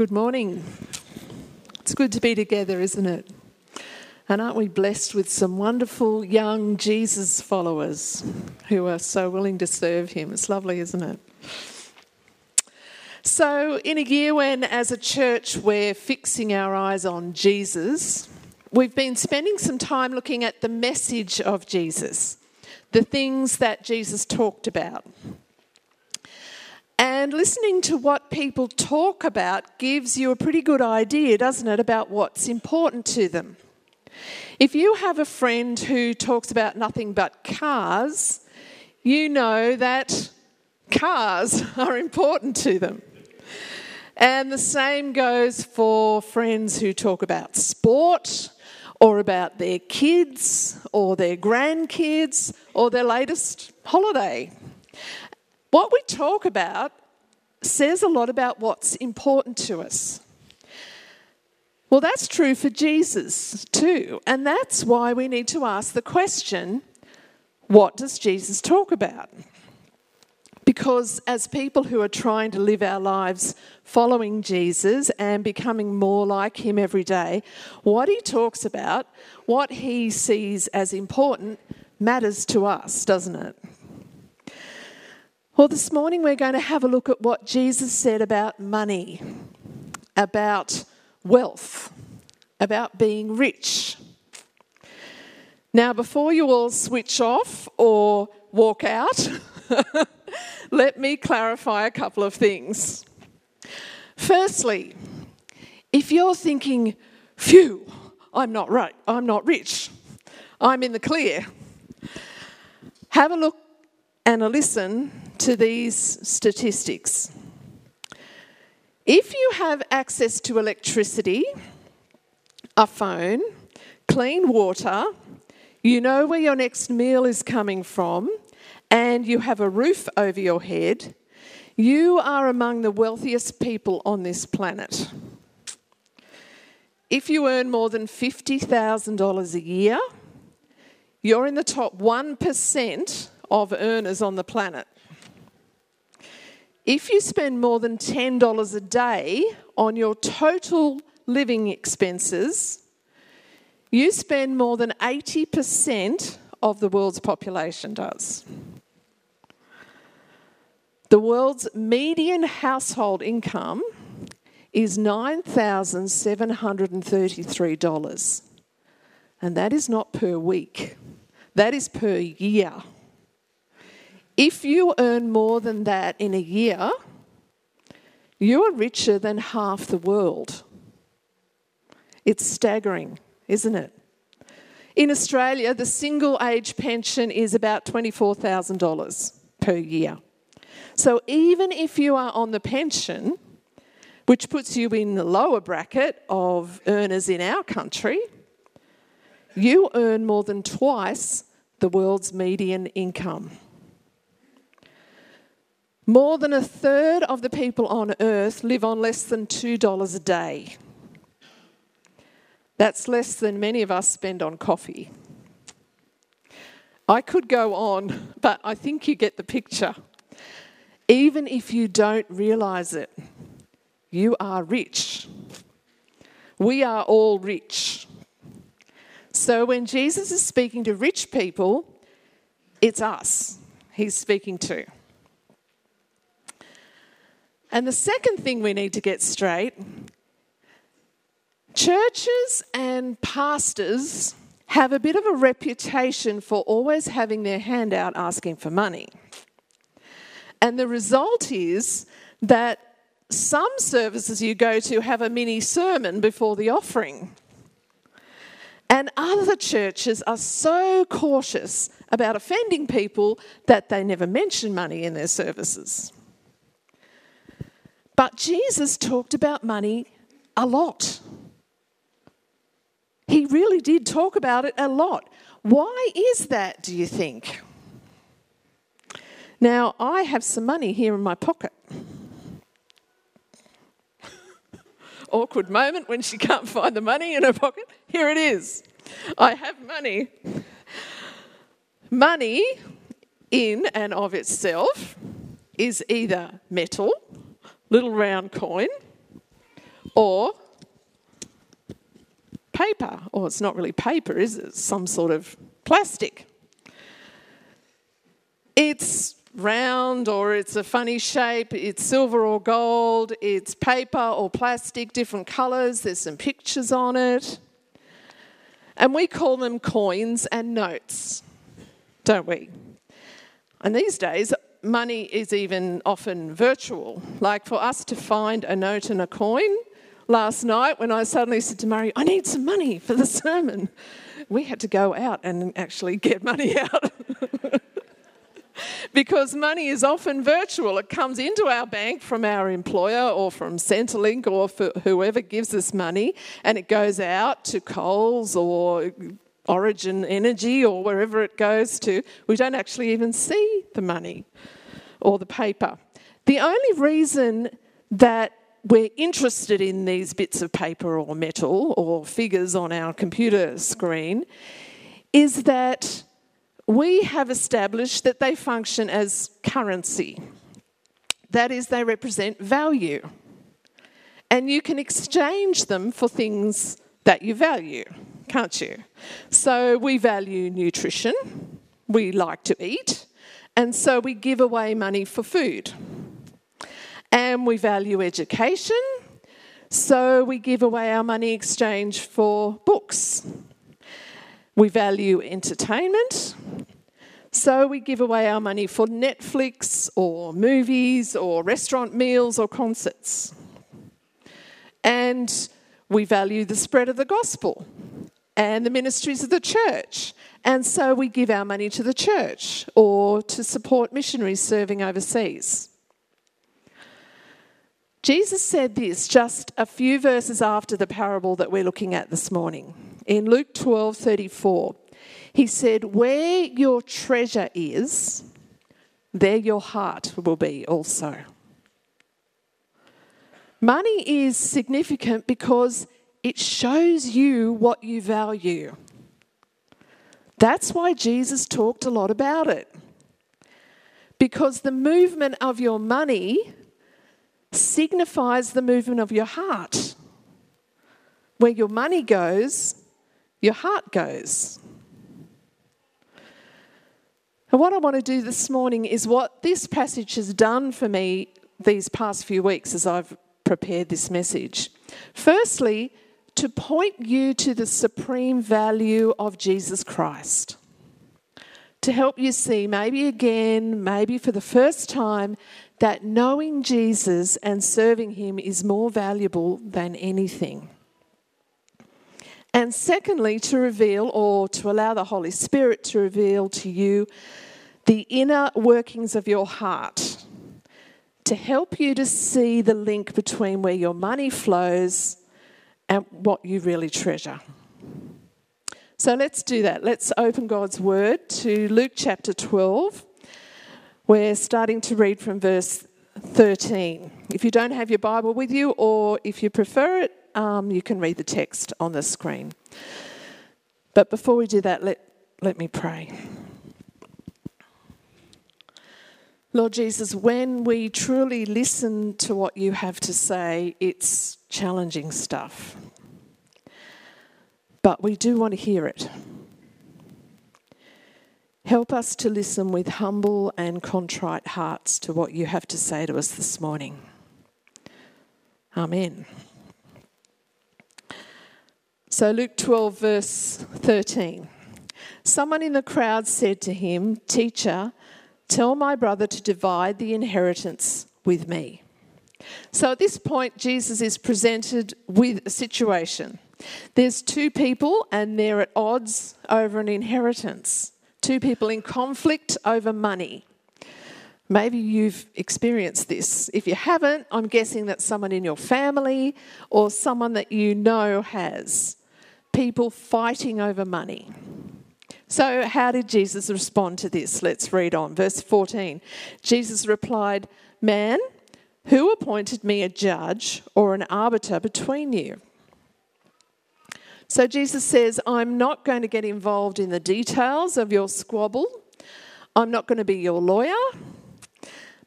Good morning. It's good to be together, isn't it? And aren't we blessed with some wonderful young Jesus followers who are so willing to serve Him? It's lovely, isn't it? So, in a year when, as a church, we're fixing our eyes on Jesus, we've been spending some time looking at the message of Jesus, the things that Jesus talked about. And listening to what people talk about gives you a pretty good idea, doesn't it, about what's important to them. If you have a friend who talks about nothing but cars, you know that cars are important to them. And the same goes for friends who talk about sport or about their kids or their grandkids or their latest holiday. What we talk about says a lot about what's important to us. Well, that's true for Jesus too. And that's why we need to ask the question what does Jesus talk about? Because as people who are trying to live our lives following Jesus and becoming more like him every day, what he talks about, what he sees as important, matters to us, doesn't it? Well, this morning we're going to have a look at what Jesus said about money, about wealth, about being rich. Now, before you all switch off or walk out, let me clarify a couple of things. Firstly, if you're thinking, phew, I'm not right, I'm not rich, I'm in the clear, have a look and a listen to these statistics. If you have access to electricity, a phone, clean water, you know where your next meal is coming from, and you have a roof over your head, you are among the wealthiest people on this planet. If you earn more than $50,000 a year, you're in the top 1% of earners on the planet. If you spend more than $10 a day on your total living expenses, you spend more than 80% of the world's population does. The world's median household income is $9,733. And that is not per week, that is per year. If you earn more than that in a year, you are richer than half the world. It's staggering, isn't it? In Australia, the single age pension is about $24,000 per year. So even if you are on the pension, which puts you in the lower bracket of earners in our country, you earn more than twice the world's median income. More than a third of the people on earth live on less than $2 a day. That's less than many of us spend on coffee. I could go on, but I think you get the picture. Even if you don't realize it, you are rich. We are all rich. So when Jesus is speaking to rich people, it's us he's speaking to. And the second thing we need to get straight churches and pastors have a bit of a reputation for always having their hand out asking for money. And the result is that some services you go to have a mini sermon before the offering. And other churches are so cautious about offending people that they never mention money in their services. But Jesus talked about money a lot. He really did talk about it a lot. Why is that, do you think? Now, I have some money here in my pocket. Awkward moment when she can't find the money in her pocket. Here it is. I have money. Money, in and of itself, is either metal little round coin, or paper. Or it's not really paper, is it? It's some sort of plastic. It's round or it's a funny shape, it's silver or gold, it's paper or plastic, different colours, there's some pictures on it. And we call them coins and notes, don't we? And these days, money is even often virtual. Like for us to find a note and a coin last night when I suddenly said to Murray, I need some money for the sermon, we had to go out and actually get money out. because money is often virtual. It comes into our bank from our employer or from Centrelink or whoever gives us money, and it goes out to Coles or Origin Energy or wherever it goes to. We don't actually even see the money or the paper. The only reason that we're interested in these bits of paper or metal or figures on our computer screen is that we have established that they function as currency. That is, they represent value. And you can exchange them for things that you value, can't you? So we value nutrition, we like to eat, and so we give away money for food. And we value education, so we give away our money exchange for books. We value entertainment, so we give away our money for Netflix or movies or restaurant meals or concerts. And we value the spread of the gospel and the ministries of the church. And so we give our money to the church or to support missionaries serving overseas. Jesus said this just a few verses after the parable that we're looking at this morning. In Luke 12 34, he said, Where your treasure is, there your heart will be also. Money is significant because it shows you what you value. That's why Jesus talked a lot about it. Because the movement of your money signifies the movement of your heart. Where your money goes, your heart goes. And what I want to do this morning is what this passage has done for me these past few weeks as I've prepared this message. Firstly, to point you to the supreme value of Jesus Christ. To help you see, maybe again, maybe for the first time, that knowing Jesus and serving Him is more valuable than anything. And secondly, to reveal or to allow the Holy Spirit to reveal to you the inner workings of your heart to help you to see the link between where your money flows and what you really treasure. So let's do that. Let's open God's Word to Luke chapter 12. We're starting to read from verse 13. If you don't have your Bible with you, or if you prefer it, um, you can read the text on the screen. But before we do that, let, let me pray. Lord Jesus, when we truly listen to what you have to say, it's challenging stuff. But we do want to hear it. Help us to listen with humble and contrite hearts to what you have to say to us this morning. Amen. So, Luke 12, verse 13. Someone in the crowd said to him, Teacher, tell my brother to divide the inheritance with me. So, at this point, Jesus is presented with a situation. There's two people, and they're at odds over an inheritance. Two people in conflict over money. Maybe you've experienced this. If you haven't, I'm guessing that someone in your family or someone that you know has people fighting over money. So, how did Jesus respond to this? Let's read on. Verse 14. Jesus replied, Man, who appointed me a judge or an arbiter between you? So, Jesus says, I'm not going to get involved in the details of your squabble. I'm not going to be your lawyer.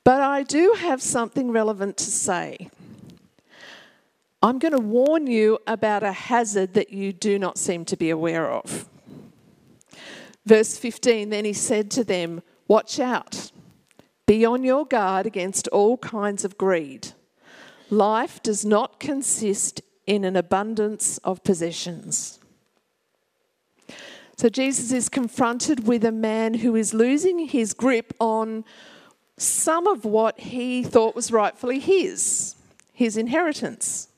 But I do have something relevant to say. I'm going to warn you about a hazard that you do not seem to be aware of. Verse 15 Then he said to them, Watch out, be on your guard against all kinds of greed. Life does not consist in an abundance of possessions. So Jesus is confronted with a man who is losing his grip on some of what he thought was rightfully his, his inheritance.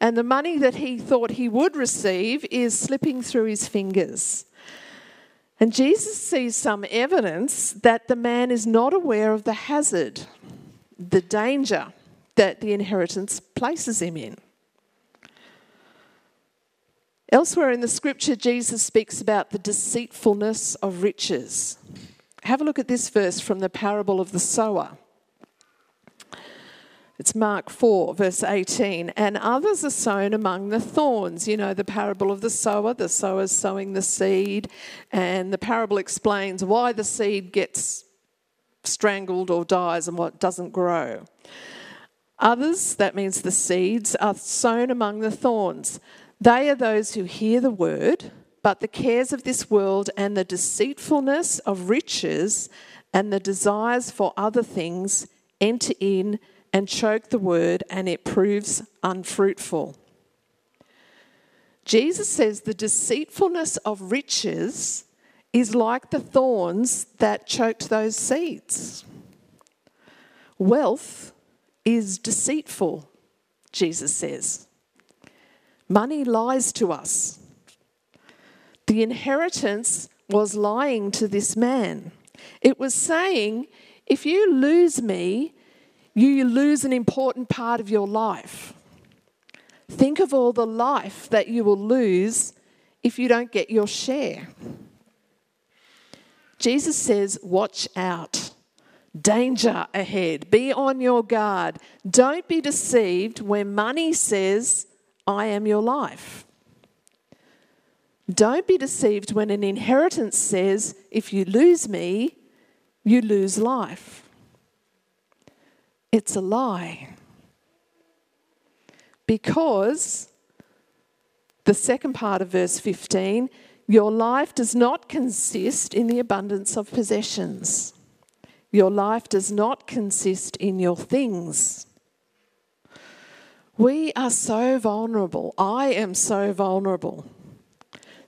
And the money that he thought he would receive is slipping through his fingers. And Jesus sees some evidence that the man is not aware of the hazard, the danger that the inheritance places him in. Elsewhere in the scripture, Jesus speaks about the deceitfulness of riches. Have a look at this verse from the parable of the sower. It's Mark 4, verse 18. And others are sown among the thorns. You know, the parable of the sower, the sower's sowing the seed, and the parable explains why the seed gets strangled or dies and what doesn't grow. Others, that means the seeds, are sown among the thorns. They are those who hear the word, but the cares of this world and the deceitfulness of riches and the desires for other things enter in and choke the word, and it proves unfruitful. Jesus says the deceitfulness of riches is like the thorns that choked those seeds. Wealth is deceitful, Jesus says. Money lies to us. The inheritance was lying to this man. It was saying, if you lose me, you lose an important part of your life. Think of all the life that you will lose if you don't get your share. Jesus says, Watch out. Danger ahead. Be on your guard. Don't be deceived when money says, I am your life. Don't be deceived when an inheritance says, if you lose me, you lose life. It's a lie. Because the second part of verse 15 your life does not consist in the abundance of possessions. Your life does not consist in your things. We are so vulnerable. I am so vulnerable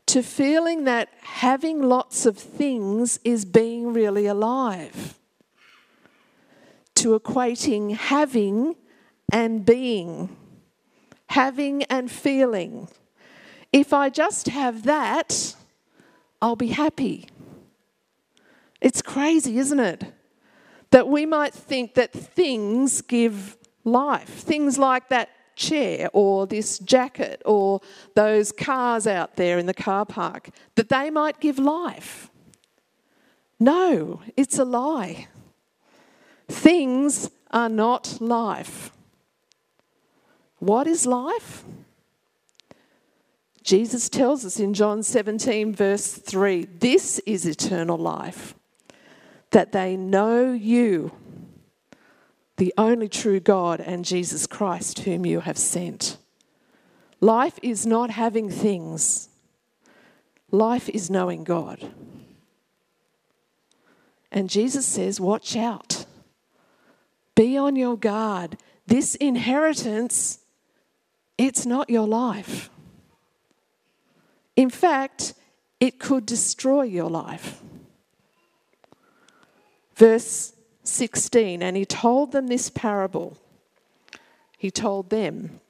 to feeling that having lots of things is being really alive, to equating having and being, having and feeling. If I just have that, I'll be happy. It's crazy, isn't it? That we might think that things give life. Things like that chair or this jacket or those cars out there in the car park, that they might give life. No, it's a lie. Things are not life. What is life? Jesus tells us in John 17, verse 3 this is eternal life, that they know you the only true God, and Jesus Christ, whom you have sent. Life is not having things, life is knowing God. And Jesus says, Watch out, be on your guard. This inheritance, it's not your life. In fact, it could destroy your life. Verse 16, and he told them this parable. He told them.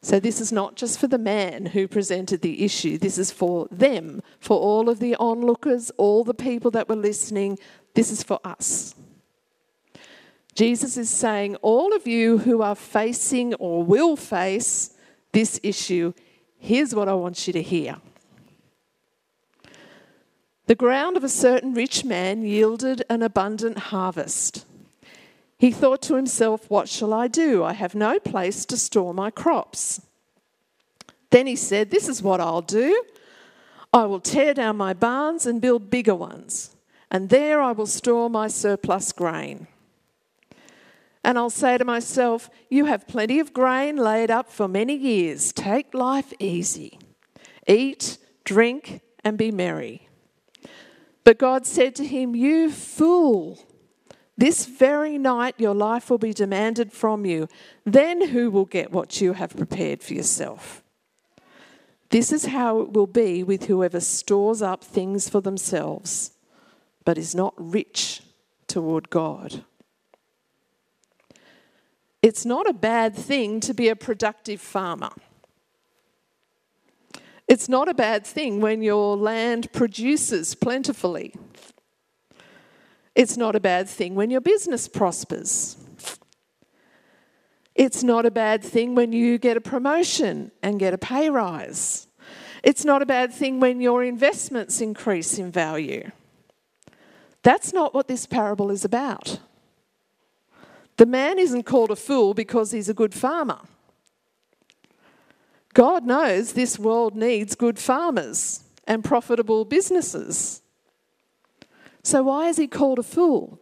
So, this is not just for the man who presented the issue, this is for them, for all of the onlookers, all the people that were listening. This is for us. Jesus is saying, All of you who are facing or will face this issue, here's what I want you to hear. The ground of a certain rich man yielded an abundant harvest. He thought to himself, What shall I do? I have no place to store my crops. Then he said, This is what I'll do. I will tear down my barns and build bigger ones, and there I will store my surplus grain. And I'll say to myself, You have plenty of grain laid up for many years. Take life easy. Eat, drink, and be merry. But God said to him, You fool. This very night your life will be demanded from you. Then who will get what you have prepared for yourself? This is how it will be with whoever stores up things for themselves, but is not rich toward God. It's not a bad thing to be a productive farmer. It's not a bad thing when your land produces plentifully. It's not a bad thing when your business prospers. It's not a bad thing when you get a promotion and get a pay rise. It's not a bad thing when your investments increase in value. That's not what this parable is about. The man isn't called a fool because he's a good farmer. God knows this world needs good farmers and profitable businesses. So, why is he called a fool?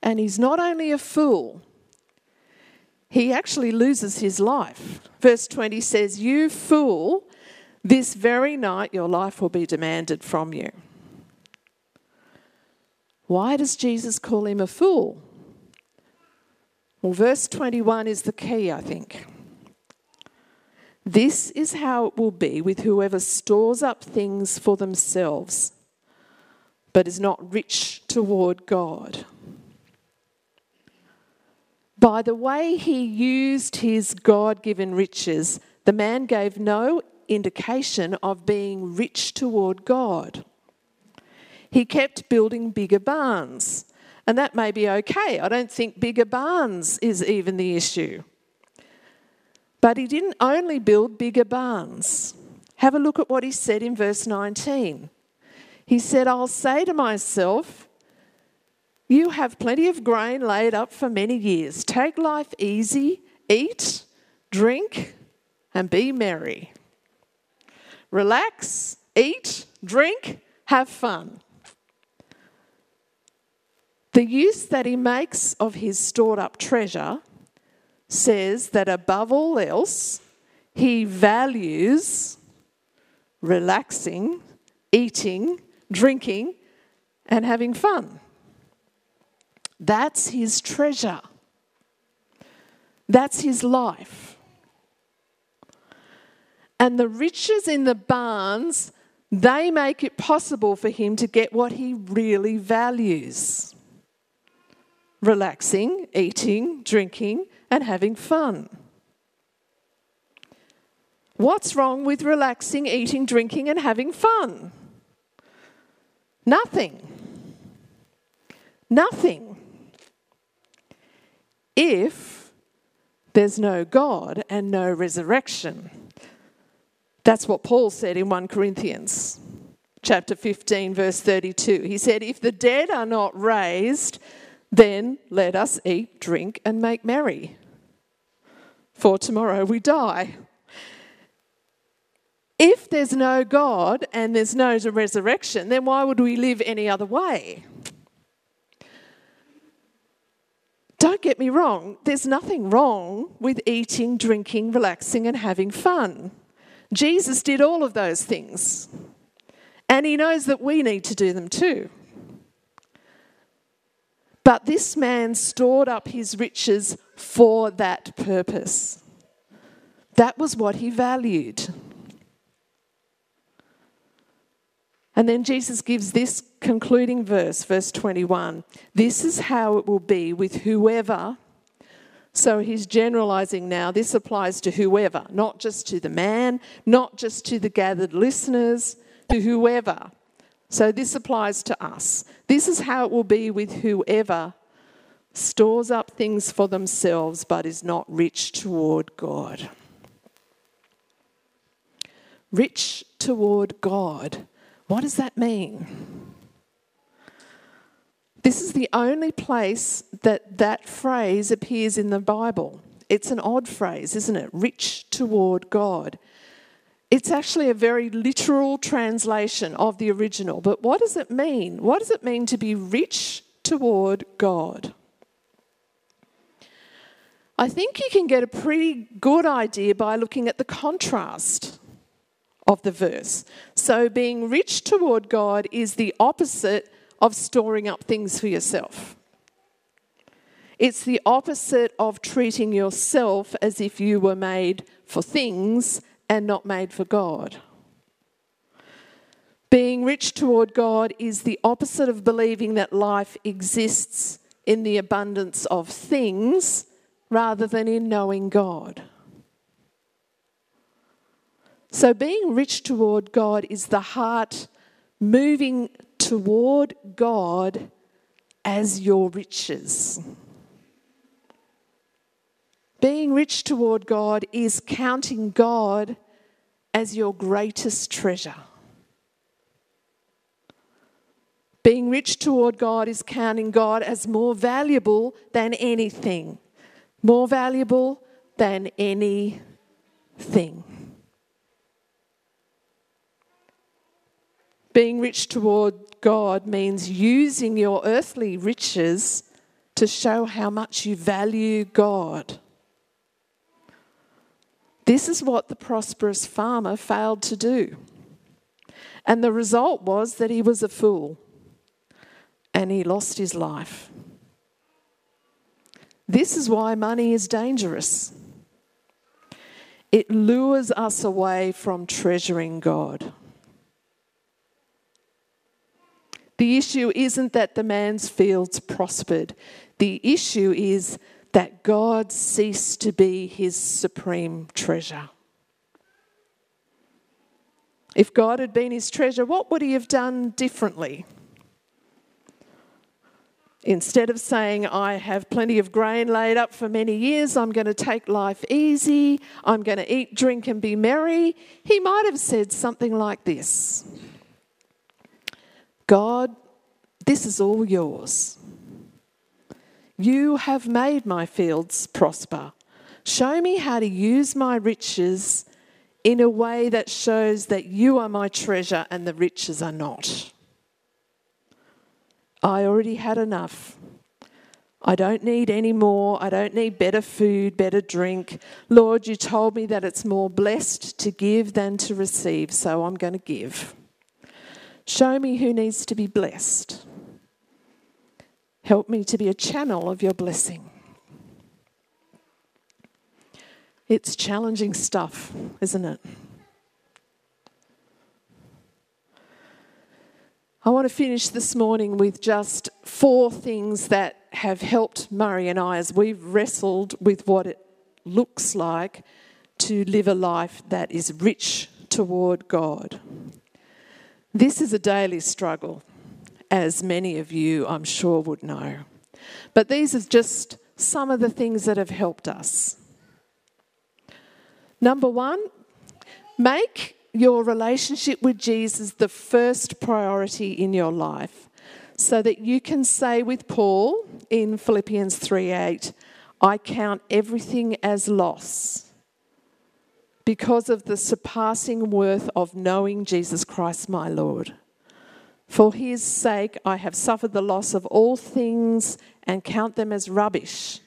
And he's not only a fool, he actually loses his life. Verse 20 says, You fool, this very night your life will be demanded from you. Why does Jesus call him a fool? Well, verse 21 is the key, I think. This is how it will be with whoever stores up things for themselves but is not rich toward God. By the way he used his God given riches, the man gave no indication of being rich toward God. He kept building bigger barns, and that may be okay. I don't think bigger barns is even the issue. But he didn't only build bigger barns. Have a look at what he said in verse 19. He said, I'll say to myself, You have plenty of grain laid up for many years. Take life easy, eat, drink, and be merry. Relax, eat, drink, have fun. The use that he makes of his stored up treasure says that above all else, he values relaxing, eating, drinking, and having fun. That's his treasure. That's his life. And the riches in the barns, they make it possible for him to get what he really values relaxing, eating, drinking, and having fun. What's wrong with relaxing, eating, drinking, and having fun? Nothing. Nothing. If there's no God and no resurrection. That's what Paul said in 1 Corinthians chapter 15 verse 32. He said if the dead are not raised, then let us eat, drink and make merry. For tomorrow we die. If there's no God and there's no resurrection, then why would we live any other way? Don't get me wrong, there's nothing wrong with eating, drinking, relaxing, and having fun. Jesus did all of those things. And he knows that we need to do them too. But this man stored up his riches for that purpose. That was what he valued. And then Jesus gives this concluding verse, verse 21. This is how it will be with whoever. So he's generalizing now. This applies to whoever, not just to the man, not just to the gathered listeners, to whoever. So this applies to us. This is how it will be with whoever stores up things for themselves but is not rich toward God. Rich toward God. What does that mean? This is the only place that that phrase appears in the Bible. It's an odd phrase, isn't it? Rich toward God. It's actually a very literal translation of the original. But what does it mean? What does it mean to be rich toward God? I think you can get a pretty good idea by looking at the contrast of the verse. So, being rich toward God is the opposite of storing up things for yourself. It's the opposite of treating yourself as if you were made for things and not made for God. Being rich toward God is the opposite of believing that life exists in the abundance of things rather than in knowing God. So, being rich toward God is the heart moving toward God as your riches. Being rich toward God is counting God as your greatest treasure. Being rich toward God is counting God as more valuable than anything, more valuable than anything. Being rich toward God means using your earthly riches to show how much you value God. This is what the prosperous farmer failed to do. And the result was that he was a fool and he lost his life. This is why money is dangerous. It lures us away from treasuring God. The issue isn't that the man's fields prospered. The issue is that God ceased to be his supreme treasure. If God had been his treasure, what would he have done differently? Instead of saying, I have plenty of grain laid up for many years, I'm going to take life easy, I'm going to eat, drink, and be merry, he might have said something like this God, this is all yours. You have made my fields prosper. Show me how to use my riches in a way that shows that you are my treasure and the riches are not. I already had enough. I don't need any more. I don't need better food, better drink. Lord, you told me that it's more blessed to give than to receive, so I'm going to give. Show me who needs to be blessed. Help me to be a channel of your blessing. It's challenging stuff, isn't it? I want to finish this morning with just four things that have helped Murray and I as we've wrestled with what it looks like to live a life that is rich toward God. This is a daily struggle, as many of you, I'm sure, would know. But these are just some of the things that have helped us. Number one, make your relationship with Jesus the first priority in your life so that you can say with Paul in Philippians 3:8, I count everything as loss because of the surpassing worth of knowing Jesus Christ my Lord. For his sake, I have suffered the loss of all things and count them as rubbish,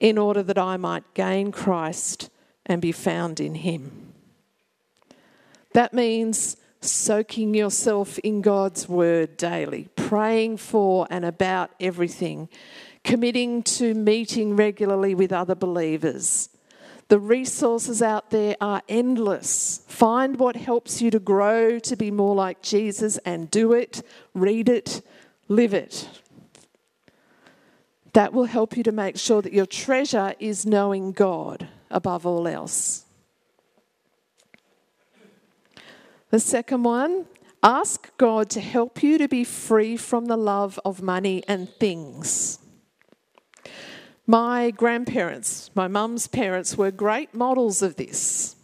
in order that I might gain Christ and be found in him. That means soaking yourself in God's word daily, praying for and about everything, committing to meeting regularly with other believers the resources out there are endless. Find what helps you to grow to be more like Jesus and do it, read it, live it. That will help you to make sure that your treasure is knowing God above all else. The second one, ask God to help you to be free from the love of money and things. My grandparents, my mum's parents, were great models of this.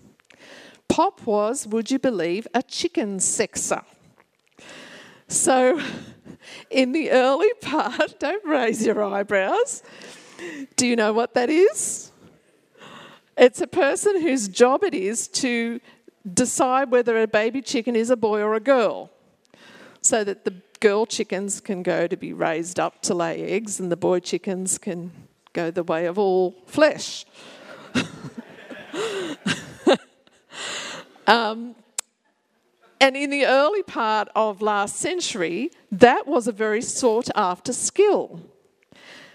Pop was, would you believe, a chicken sexer. So, in the early part, don't raise your eyebrows. Do you know what that is? It's a person whose job it is to decide whether a baby chicken is a boy or a girl, so that the girl chickens can go to be raised up to lay eggs and the boy chickens can go the way of all flesh. um, and in the early part of last century, that was a very sought after skill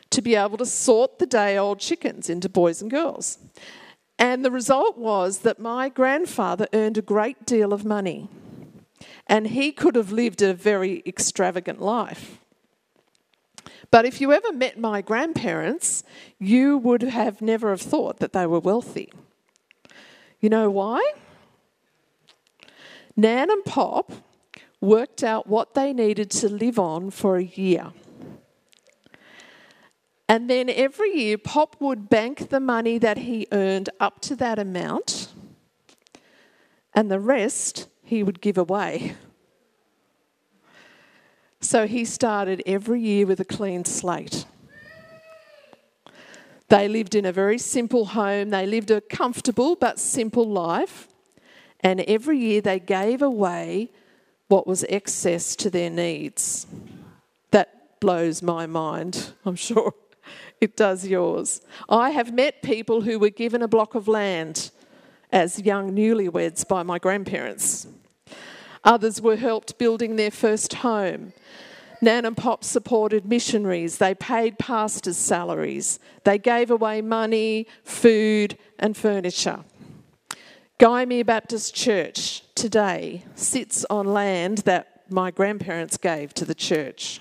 to be able to sort the day old chickens into boys and girls. And the result was that my grandfather earned a great deal of money. And he could have lived a very extravagant life. But if you ever met my grandparents, you would have never have thought that they were wealthy. You know why? Nan and Pop worked out what they needed to live on for a year. And then every year, Pop would bank the money that he earned up to that amount, and the rest he would give away. So he started every year with a clean slate. They lived in a very simple home, they lived a comfortable but simple life, and every year they gave away what was excess to their needs. That blows my mind, I'm sure. It does yours. I have met people who were given a block of land as young newlyweds by my grandparents. Others were helped building their first home. Nan and Pop supported missionaries. They paid pastors' salaries. They gave away money, food, and furniture. Gymea Baptist Church today sits on land that my grandparents gave to the church.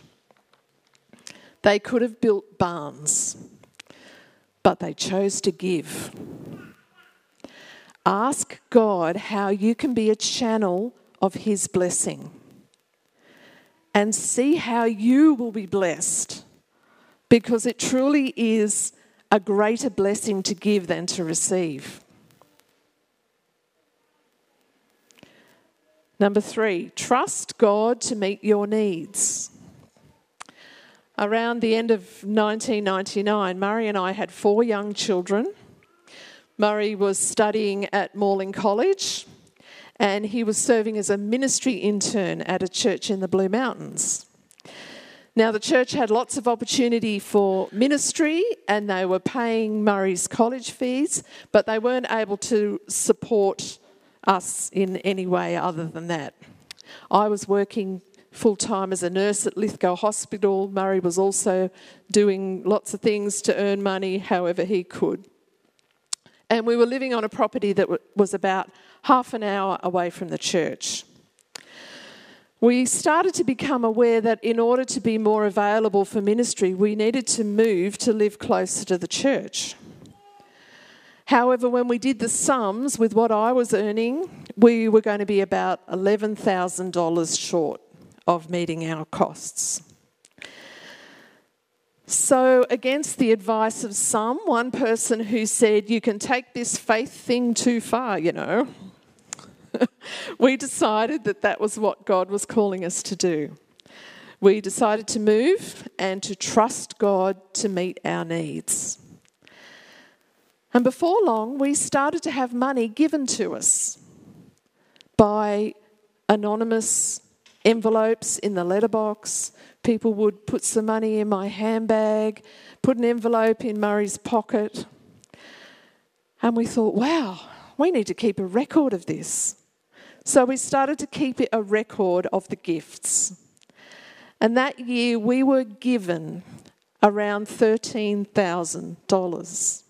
They could have built barns, but they chose to give. Ask God how you can be a channel of His blessing and see how you will be blessed because it truly is a greater blessing to give than to receive. Number three, trust God to meet your needs. Around the end of 1999, Murray and I had four young children. Murray was studying at Morling College and he was serving as a ministry intern at a church in the Blue Mountains. Now, the church had lots of opportunity for ministry and they were paying Murray's college fees, but they weren't able to support us in any way other than that. I was working full time as a nurse at Lithgow Hospital. Murray was also doing lots of things to earn money however he could. And we were living on a property that was about half an hour away from the church. We started to become aware that in order to be more available for ministry, we needed to move to live closer to the church. However, when we did the sums with what I was earning, we were going to be about $11,000 short of meeting our costs. So, against the advice of some, one person who said, You can take this faith thing too far, you know, we decided that that was what God was calling us to do. We decided to move and to trust God to meet our needs. And before long, we started to have money given to us by anonymous envelopes in the letterbox. People would put some money in my handbag, put an envelope in Murray's pocket. And we thought, wow, we need to keep a record of this. So we started to keep a record of the gifts. And that year we were given around $13,000.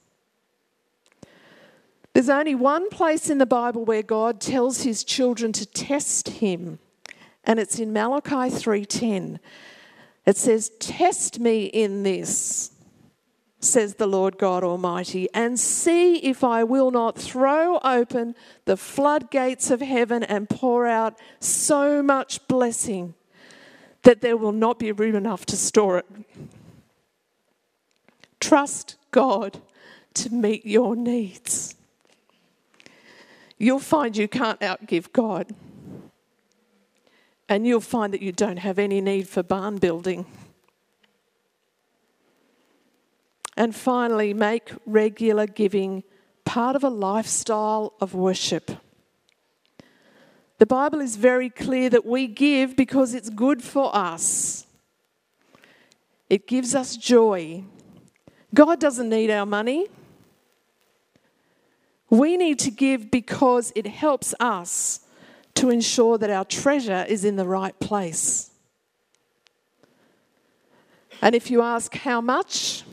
There's only one place in the Bible where God tells his children to test him and it's in Malachi 3:10. It says, "Test me in this." Says the Lord God Almighty, and see if I will not throw open the floodgates of heaven and pour out so much blessing that there will not be room enough to store it. Trust God to meet your needs. You'll find you can't outgive God. And you'll find that you don't have any need for barn building. And finally, make regular giving part of a lifestyle of worship. The Bible is very clear that we give because it's good for us. It gives us joy. God doesn't need our money. We need to give because it helps us to ensure that our treasure is in the right place. And if you ask how much,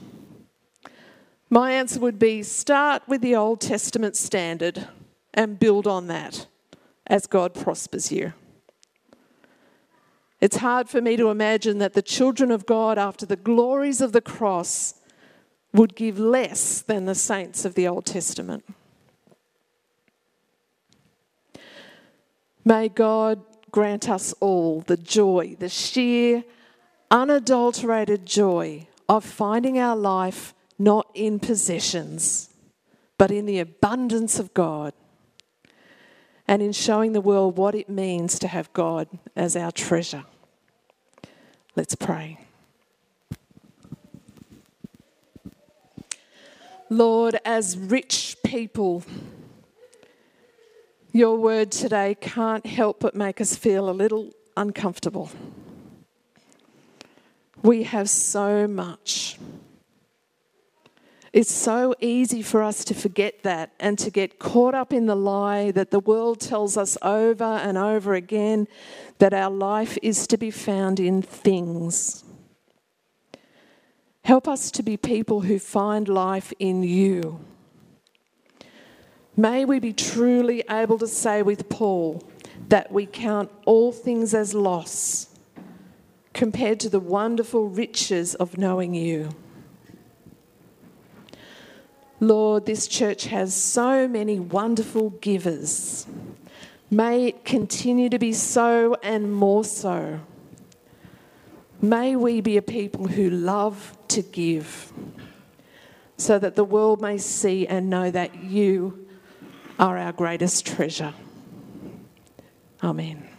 my answer would be start with the Old Testament standard and build on that as God prospers you. It's hard for me to imagine that the children of God, after the glories of the cross, would give less than the saints of the Old Testament. May God grant us all the joy, the sheer, unadulterated joy of finding our life not in possessions, but in the abundance of God, and in showing the world what it means to have God as our treasure. Let's pray. Lord, as rich people, your word today can't help but make us feel a little uncomfortable. We have so much. It's so easy for us to forget that and to get caught up in the lie that the world tells us over and over again that our life is to be found in things. Help us to be people who find life in you. May we be truly able to say with Paul that we count all things as loss compared to the wonderful riches of knowing you. Lord, this church has so many wonderful givers. May it continue to be so and more so. May we be a people who love to give so that the world may see and know that you are our greatest treasure. Amen.